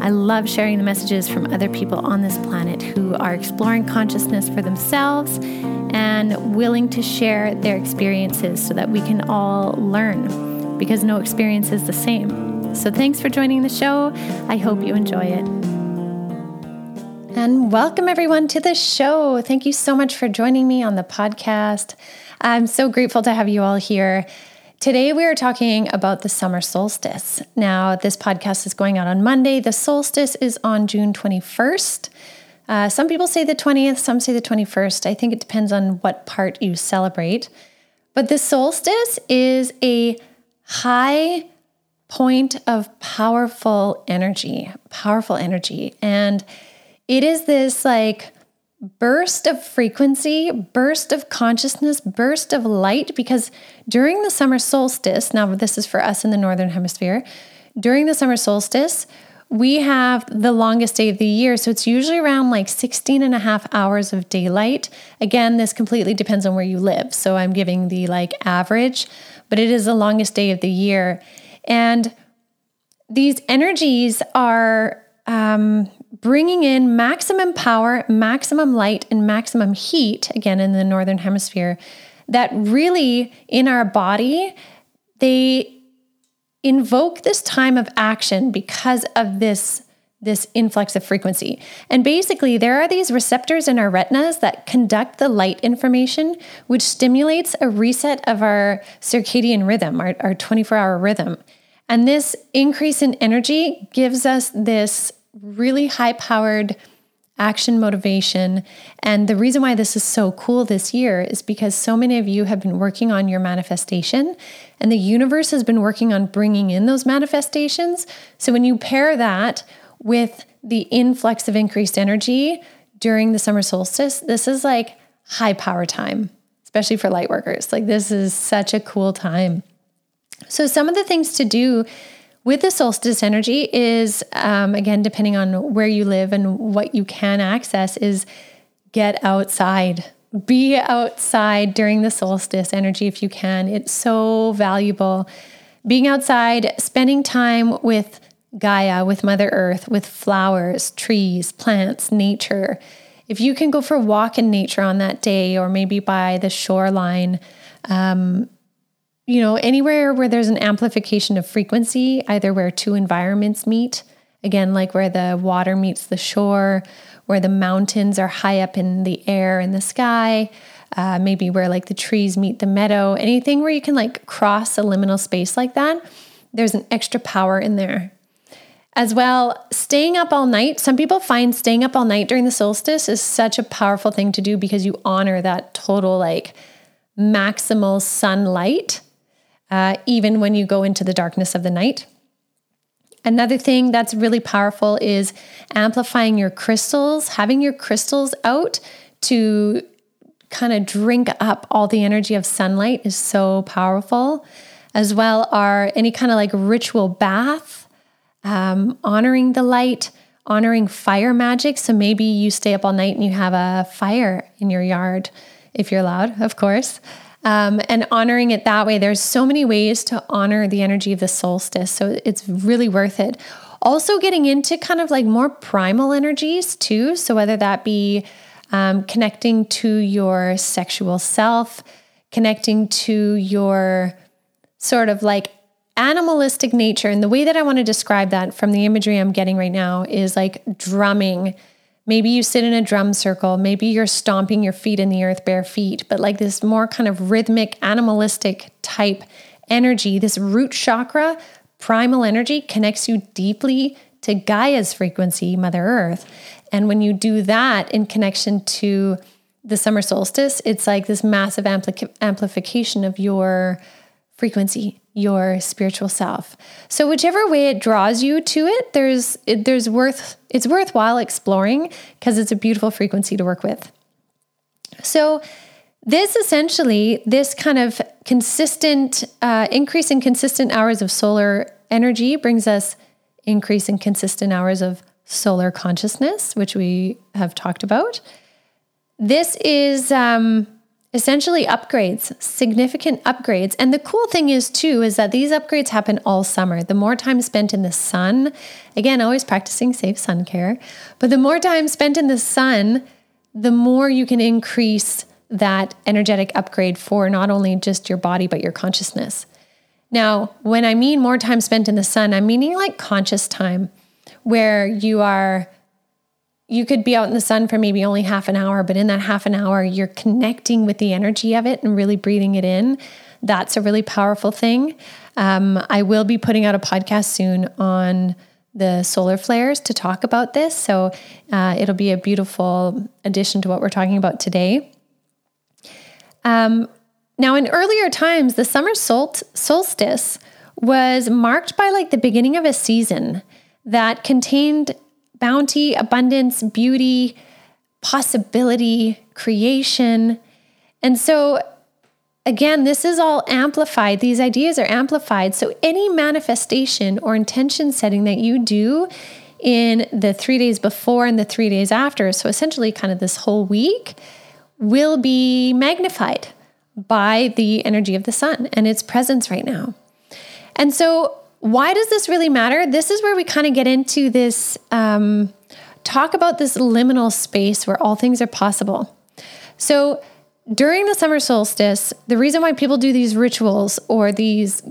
I love sharing the messages from other people on this planet who are exploring consciousness for themselves and willing to share their experiences so that we can all learn because no experience is the same. So, thanks for joining the show. I hope you enjoy it. And welcome everyone to the show. Thank you so much for joining me on the podcast. I'm so grateful to have you all here. Today, we are talking about the summer solstice. Now, this podcast is going out on Monday. The solstice is on June 21st. Uh, some people say the 20th, some say the 21st. I think it depends on what part you celebrate. But the solstice is a high point of powerful energy, powerful energy. And it is this like burst of frequency, burst of consciousness, burst of light. Because during the summer solstice, now this is for us in the Northern Hemisphere, during the summer solstice, we have the longest day of the year. So it's usually around like 16 and a half hours of daylight. Again, this completely depends on where you live. So I'm giving the like average, but it is the longest day of the year. And these energies are um, bringing in maximum power, maximum light, and maximum heat, again in the northern hemisphere, that really in our body, they invoke this time of action because of this this influx of frequency. And basically, there are these receptors in our retinas that conduct the light information, which stimulates a reset of our circadian rhythm, our 24 hour rhythm. And this increase in energy gives us this really high powered action motivation. And the reason why this is so cool this year is because so many of you have been working on your manifestation, and the universe has been working on bringing in those manifestations. So when you pair that with the influx of increased energy during the summer solstice, this is like high power time, especially for light workers. Like, this is such a cool time. So, some of the things to do with the solstice energy is um, again depending on where you live and what you can access is get outside. Be outside during the solstice energy if you can. It's so valuable. Being outside spending time with gaia with mother earth with flowers trees plants nature. If you can go for a walk in nature on that day or maybe by the shoreline um, you know, anywhere where there's an amplification of frequency, either where two environments meet, again, like where the water meets the shore, where the mountains are high up in the air and the sky, uh, maybe where like the trees meet the meadow, anything where you can like cross a liminal space like that, there's an extra power in there. As well, staying up all night. Some people find staying up all night during the solstice is such a powerful thing to do because you honor that total like maximal sunlight uh, even when you go into the darkness of the night. Another thing that's really powerful is amplifying your crystals, having your crystals out to kind of drink up all the energy of sunlight is so powerful. As well are any kind of like ritual bath, um, honoring the light, honoring fire magic. So maybe you stay up all night and you have a fire in your yard, if you're allowed, of course um, and honoring it that way. There's so many ways to honor the energy of the solstice. So it's really worth it. Also, getting into kind of like more primal energies too. So, whether that be um, connecting to your sexual self, connecting to your sort of like animalistic nature. And the way that I want to describe that from the imagery I'm getting right now is like drumming Maybe you sit in a drum circle. Maybe you're stomping your feet in the earth bare feet, but like this more kind of rhythmic, animalistic type energy, this root chakra, primal energy connects you deeply to Gaia's frequency, Mother Earth. And when you do that in connection to the summer solstice, it's like this massive ampli- amplification of your frequency, your spiritual self. So whichever way it draws you to it, there's it, there's worth it's worthwhile exploring because it's a beautiful frequency to work with. So this essentially, this kind of consistent uh, increase in consistent hours of solar energy brings us increase in consistent hours of solar consciousness, which we have talked about. This is um, essentially upgrades, significant upgrades. And the cool thing is, too, is that these upgrades happen all summer. The more time spent in the sun, again, always practicing safe sun care, but the more time spent in the sun, the more you can increase that energetic upgrade for not only just your body, but your consciousness. Now, when I mean more time spent in the sun, I'm meaning like conscious time where you are, you could be out in the sun for maybe only half an hour, but in that half an hour, you're connecting with the energy of it and really breathing it in. That's a really powerful thing. Um, I will be putting out a podcast soon on the solar flares to talk about this. So uh, it'll be a beautiful addition to what we're talking about today. Um, now, in earlier times, the summer sol- solstice was marked by like the beginning of a season that contained bounty, abundance, beauty, possibility, creation. And so, again, this is all amplified. These ideas are amplified. So, any manifestation or intention setting that you do in the three days before and the three days after, so essentially, kind of this whole week, will be magnified by the energy of the sun and its presence right now. And so, why does this really matter? This is where we kind of get into this um, talk about this liminal space where all things are possible. So, during the summer solstice, the reason why people do these rituals or these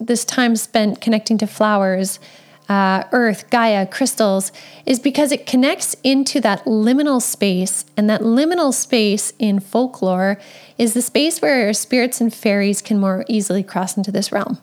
this time spent connecting to flowers uh, earth, Gaia, crystals, is because it connects into that liminal space. And that liminal space in folklore is the space where spirits and fairies can more easily cross into this realm.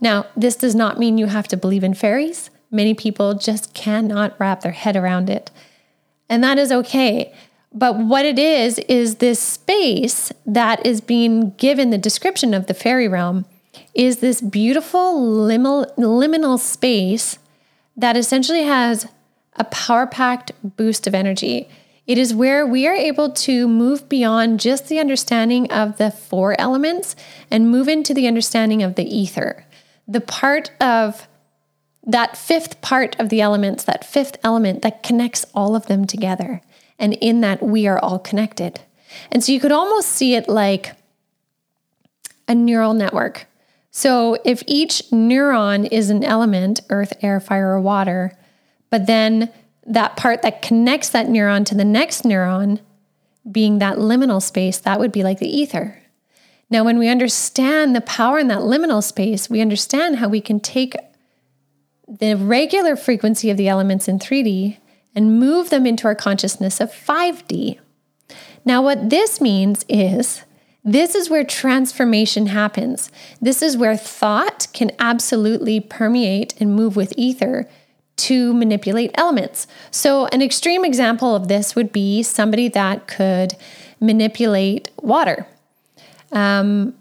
Now, this does not mean you have to believe in fairies. Many people just cannot wrap their head around it. And that is okay. But what it is, is this space that is being given the description of the fairy realm is this beautiful liminal, liminal space that essentially has a power packed boost of energy. It is where we are able to move beyond just the understanding of the four elements and move into the understanding of the ether. The part of that fifth part of the elements, that fifth element that connects all of them together. And in that, we are all connected. And so you could almost see it like a neural network so if each neuron is an element, earth, air, fire, or water, but then that part that connects that neuron to the next neuron being that liminal space, that would be like the ether. Now, when we understand the power in that liminal space, we understand how we can take the regular frequency of the elements in 3D and move them into our consciousness of 5D. Now, what this means is this is where transformation happens. This is where thought can absolutely permeate and move with ether to manipulate elements. So, an extreme example of this would be somebody that could manipulate water. Um,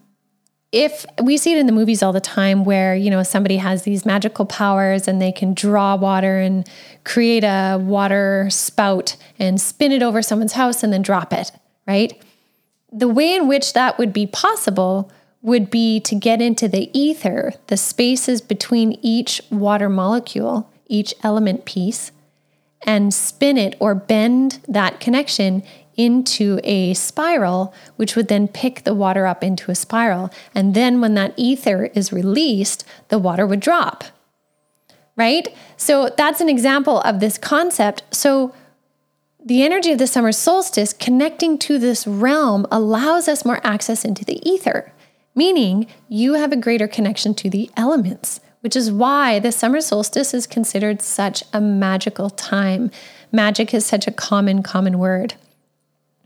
if we see it in the movies all the time where you know somebody has these magical powers and they can draw water and create a water spout and spin it over someone's house and then drop it right? The way in which that would be possible would be to get into the ether, the spaces between each water molecule, each element piece, and spin it or bend that connection into a spiral, which would then pick the water up into a spiral. And then when that ether is released, the water would drop. Right? So that's an example of this concept. So the energy of the summer solstice connecting to this realm allows us more access into the ether, meaning you have a greater connection to the elements, which is why the summer solstice is considered such a magical time. Magic is such a common, common word.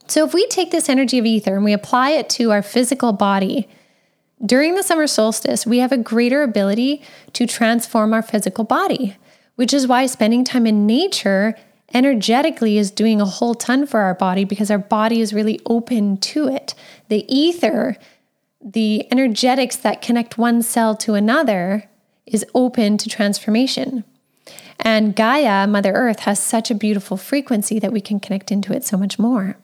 So, if we take this energy of ether and we apply it to our physical body, during the summer solstice, we have a greater ability to transform our physical body, which is why spending time in nature energetically is doing a whole ton for our body because our body is really open to it. The ether, the energetics that connect one cell to another, is open to transformation. And Gaia, Mother Earth, has such a beautiful frequency that we can connect into it so much more.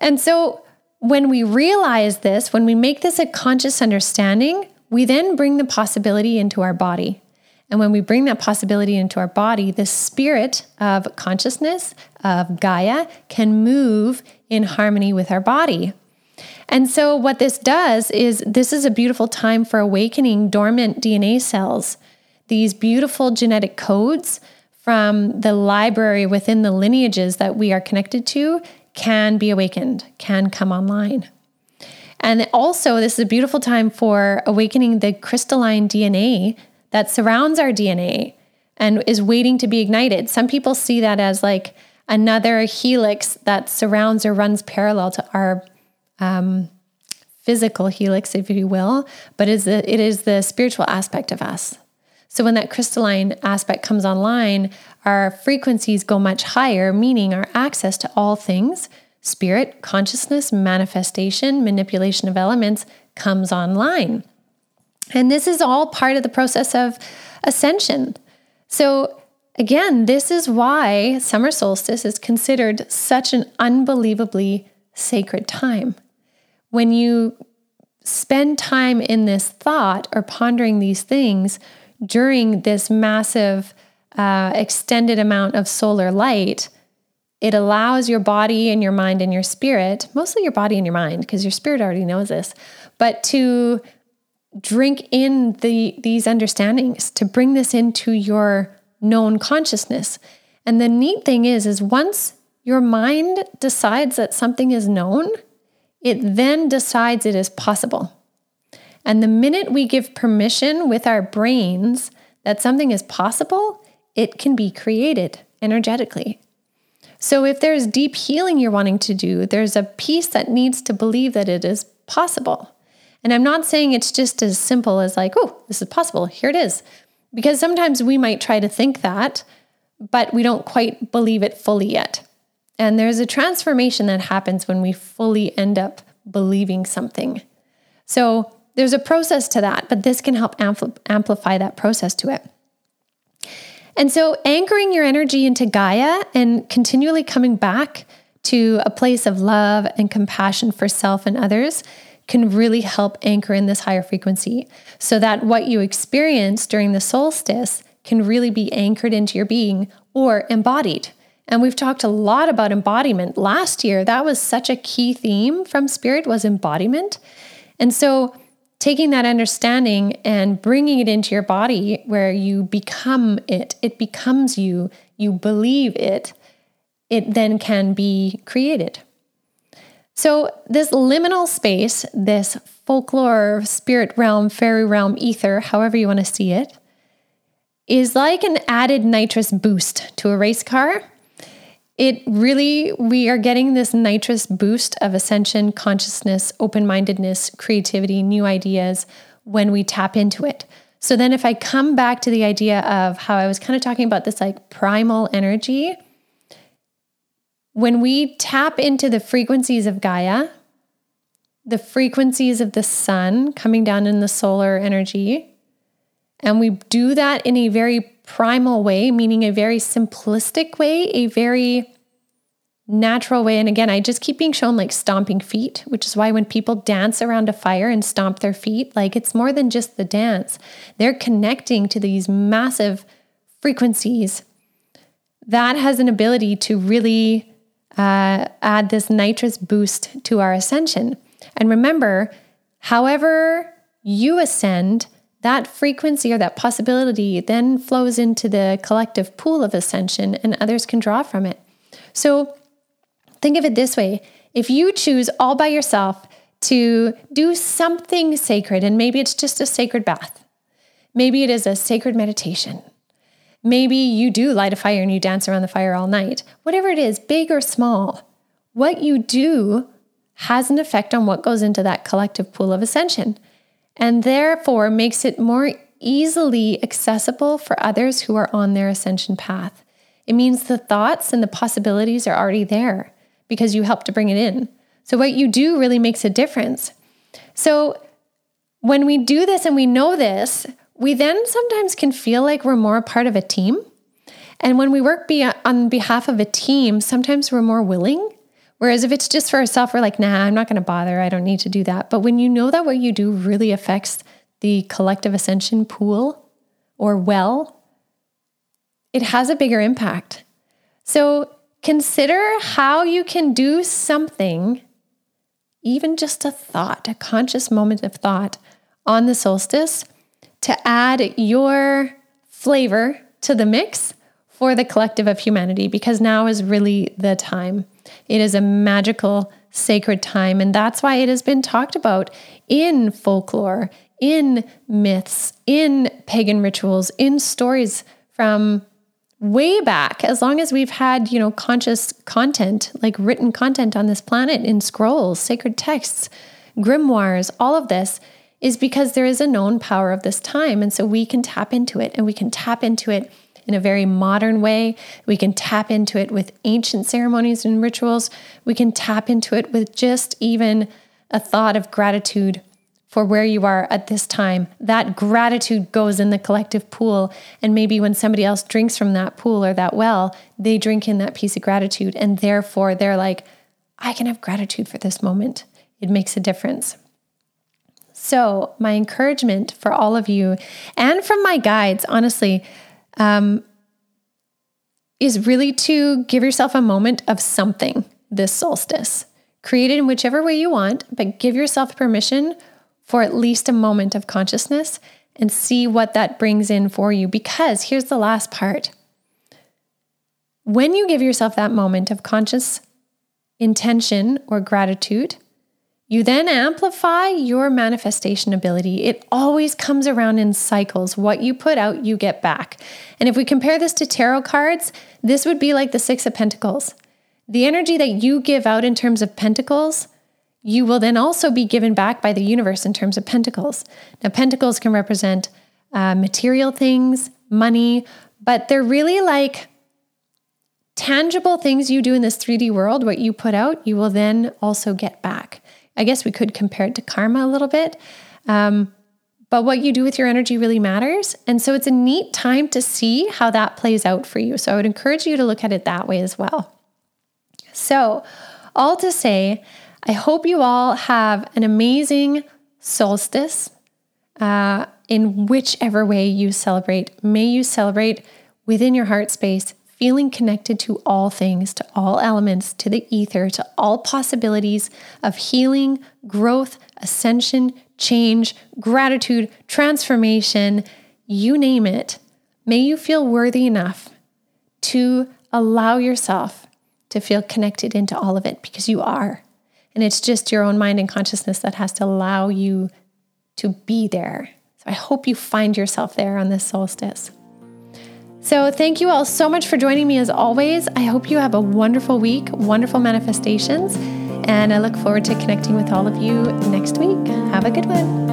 And so, when we realize this, when we make this a conscious understanding, we then bring the possibility into our body. And when we bring that possibility into our body, the spirit of consciousness, of Gaia, can move in harmony with our body. And so, what this does is this is a beautiful time for awakening dormant DNA cells, these beautiful genetic codes from the library within the lineages that we are connected to can be awakened, can come online. And also, this is a beautiful time for awakening the crystalline DNA that surrounds our DNA and is waiting to be ignited. Some people see that as like another helix that surrounds or runs parallel to our um, physical helix, if you will, but is the, it is the spiritual aspect of us. So when that crystalline aspect comes online, our frequencies go much higher, meaning our access to all things, spirit, consciousness, manifestation, manipulation of elements comes online. And this is all part of the process of ascension. So, again, this is why summer solstice is considered such an unbelievably sacred time. When you spend time in this thought or pondering these things during this massive, uh, extended amount of solar light, it allows your body and your mind and your spirit, mostly your body and your mind, because your spirit already knows this, but to drink in the these understandings to bring this into your known consciousness. And the neat thing is is once your mind decides that something is known it then decides it is possible and the minute we give permission with our brains that something is possible it can be created energetically so if there's deep healing you're wanting to do there's a piece that needs to believe that it is possible and I'm not saying it's just as simple as like, oh, this is possible. Here it is. Because sometimes we might try to think that, but we don't quite believe it fully yet. And there's a transformation that happens when we fully end up believing something. So there's a process to that, but this can help ampl- amplify that process to it. And so anchoring your energy into Gaia and continually coming back to a place of love and compassion for self and others can really help anchor in this higher frequency so that what you experience during the solstice can really be anchored into your being or embodied. And we've talked a lot about embodiment. Last year, that was such a key theme from Spirit was embodiment. And so taking that understanding and bringing it into your body where you become it, it becomes you, you believe it, it then can be created. So, this liminal space, this folklore, spirit realm, fairy realm, ether, however you want to see it, is like an added nitrous boost to a race car. It really, we are getting this nitrous boost of ascension, consciousness, open mindedness, creativity, new ideas when we tap into it. So, then if I come back to the idea of how I was kind of talking about this like primal energy, when we tap into the frequencies of Gaia, the frequencies of the sun coming down in the solar energy, and we do that in a very primal way, meaning a very simplistic way, a very natural way. And again, I just keep being shown like stomping feet, which is why when people dance around a fire and stomp their feet, like it's more than just the dance. They're connecting to these massive frequencies. That has an ability to really uh, add this nitrous boost to our ascension. And remember, however you ascend, that frequency or that possibility then flows into the collective pool of ascension and others can draw from it. So think of it this way if you choose all by yourself to do something sacred, and maybe it's just a sacred bath, maybe it is a sacred meditation, Maybe you do light a fire and you dance around the fire all night. Whatever it is, big or small, what you do has an effect on what goes into that collective pool of ascension and therefore makes it more easily accessible for others who are on their ascension path. It means the thoughts and the possibilities are already there because you help to bring it in. So, what you do really makes a difference. So, when we do this and we know this, we then sometimes can feel like we're more a part of a team. And when we work be- on behalf of a team, sometimes we're more willing. Whereas if it's just for ourselves, we're like, nah, I'm not going to bother. I don't need to do that. But when you know that what you do really affects the collective ascension pool or well, it has a bigger impact. So consider how you can do something, even just a thought, a conscious moment of thought on the solstice to add your flavor to the mix for the collective of humanity because now is really the time. It is a magical, sacred time. And that's why it has been talked about in folklore, in myths, in pagan rituals, in stories from way back as long as we've had you know conscious content like written content on this planet in scrolls sacred texts grimoires all of this is because there is a known power of this time and so we can tap into it and we can tap into it in a very modern way. We can tap into it with ancient ceremonies and rituals. We can tap into it with just even a thought of gratitude for where you are at this time. That gratitude goes in the collective pool. And maybe when somebody else drinks from that pool or that well, they drink in that piece of gratitude. And therefore, they're like, I can have gratitude for this moment. It makes a difference. So, my encouragement for all of you and from my guides, honestly, um, is really to give yourself a moment of something this solstice. Create it in whichever way you want, but give yourself permission for at least a moment of consciousness and see what that brings in for you. Because here's the last part when you give yourself that moment of conscious intention or gratitude, you then amplify your manifestation ability. It always comes around in cycles. What you put out, you get back. And if we compare this to tarot cards, this would be like the Six of Pentacles. The energy that you give out in terms of pentacles, you will then also be given back by the universe in terms of pentacles. Now, pentacles can represent uh, material things, money, but they're really like tangible things you do in this 3D world. What you put out, you will then also get back. I guess we could compare it to karma a little bit. Um, but what you do with your energy really matters. And so it's a neat time to see how that plays out for you. So I would encourage you to look at it that way as well. So, all to say, I hope you all have an amazing solstice uh, in whichever way you celebrate. May you celebrate within your heart space feeling connected to all things, to all elements, to the ether, to all possibilities of healing, growth, ascension, change, gratitude, transformation, you name it. May you feel worthy enough to allow yourself to feel connected into all of it because you are. And it's just your own mind and consciousness that has to allow you to be there. So I hope you find yourself there on this solstice. So, thank you all so much for joining me as always. I hope you have a wonderful week, wonderful manifestations, and I look forward to connecting with all of you next week. Have a good one.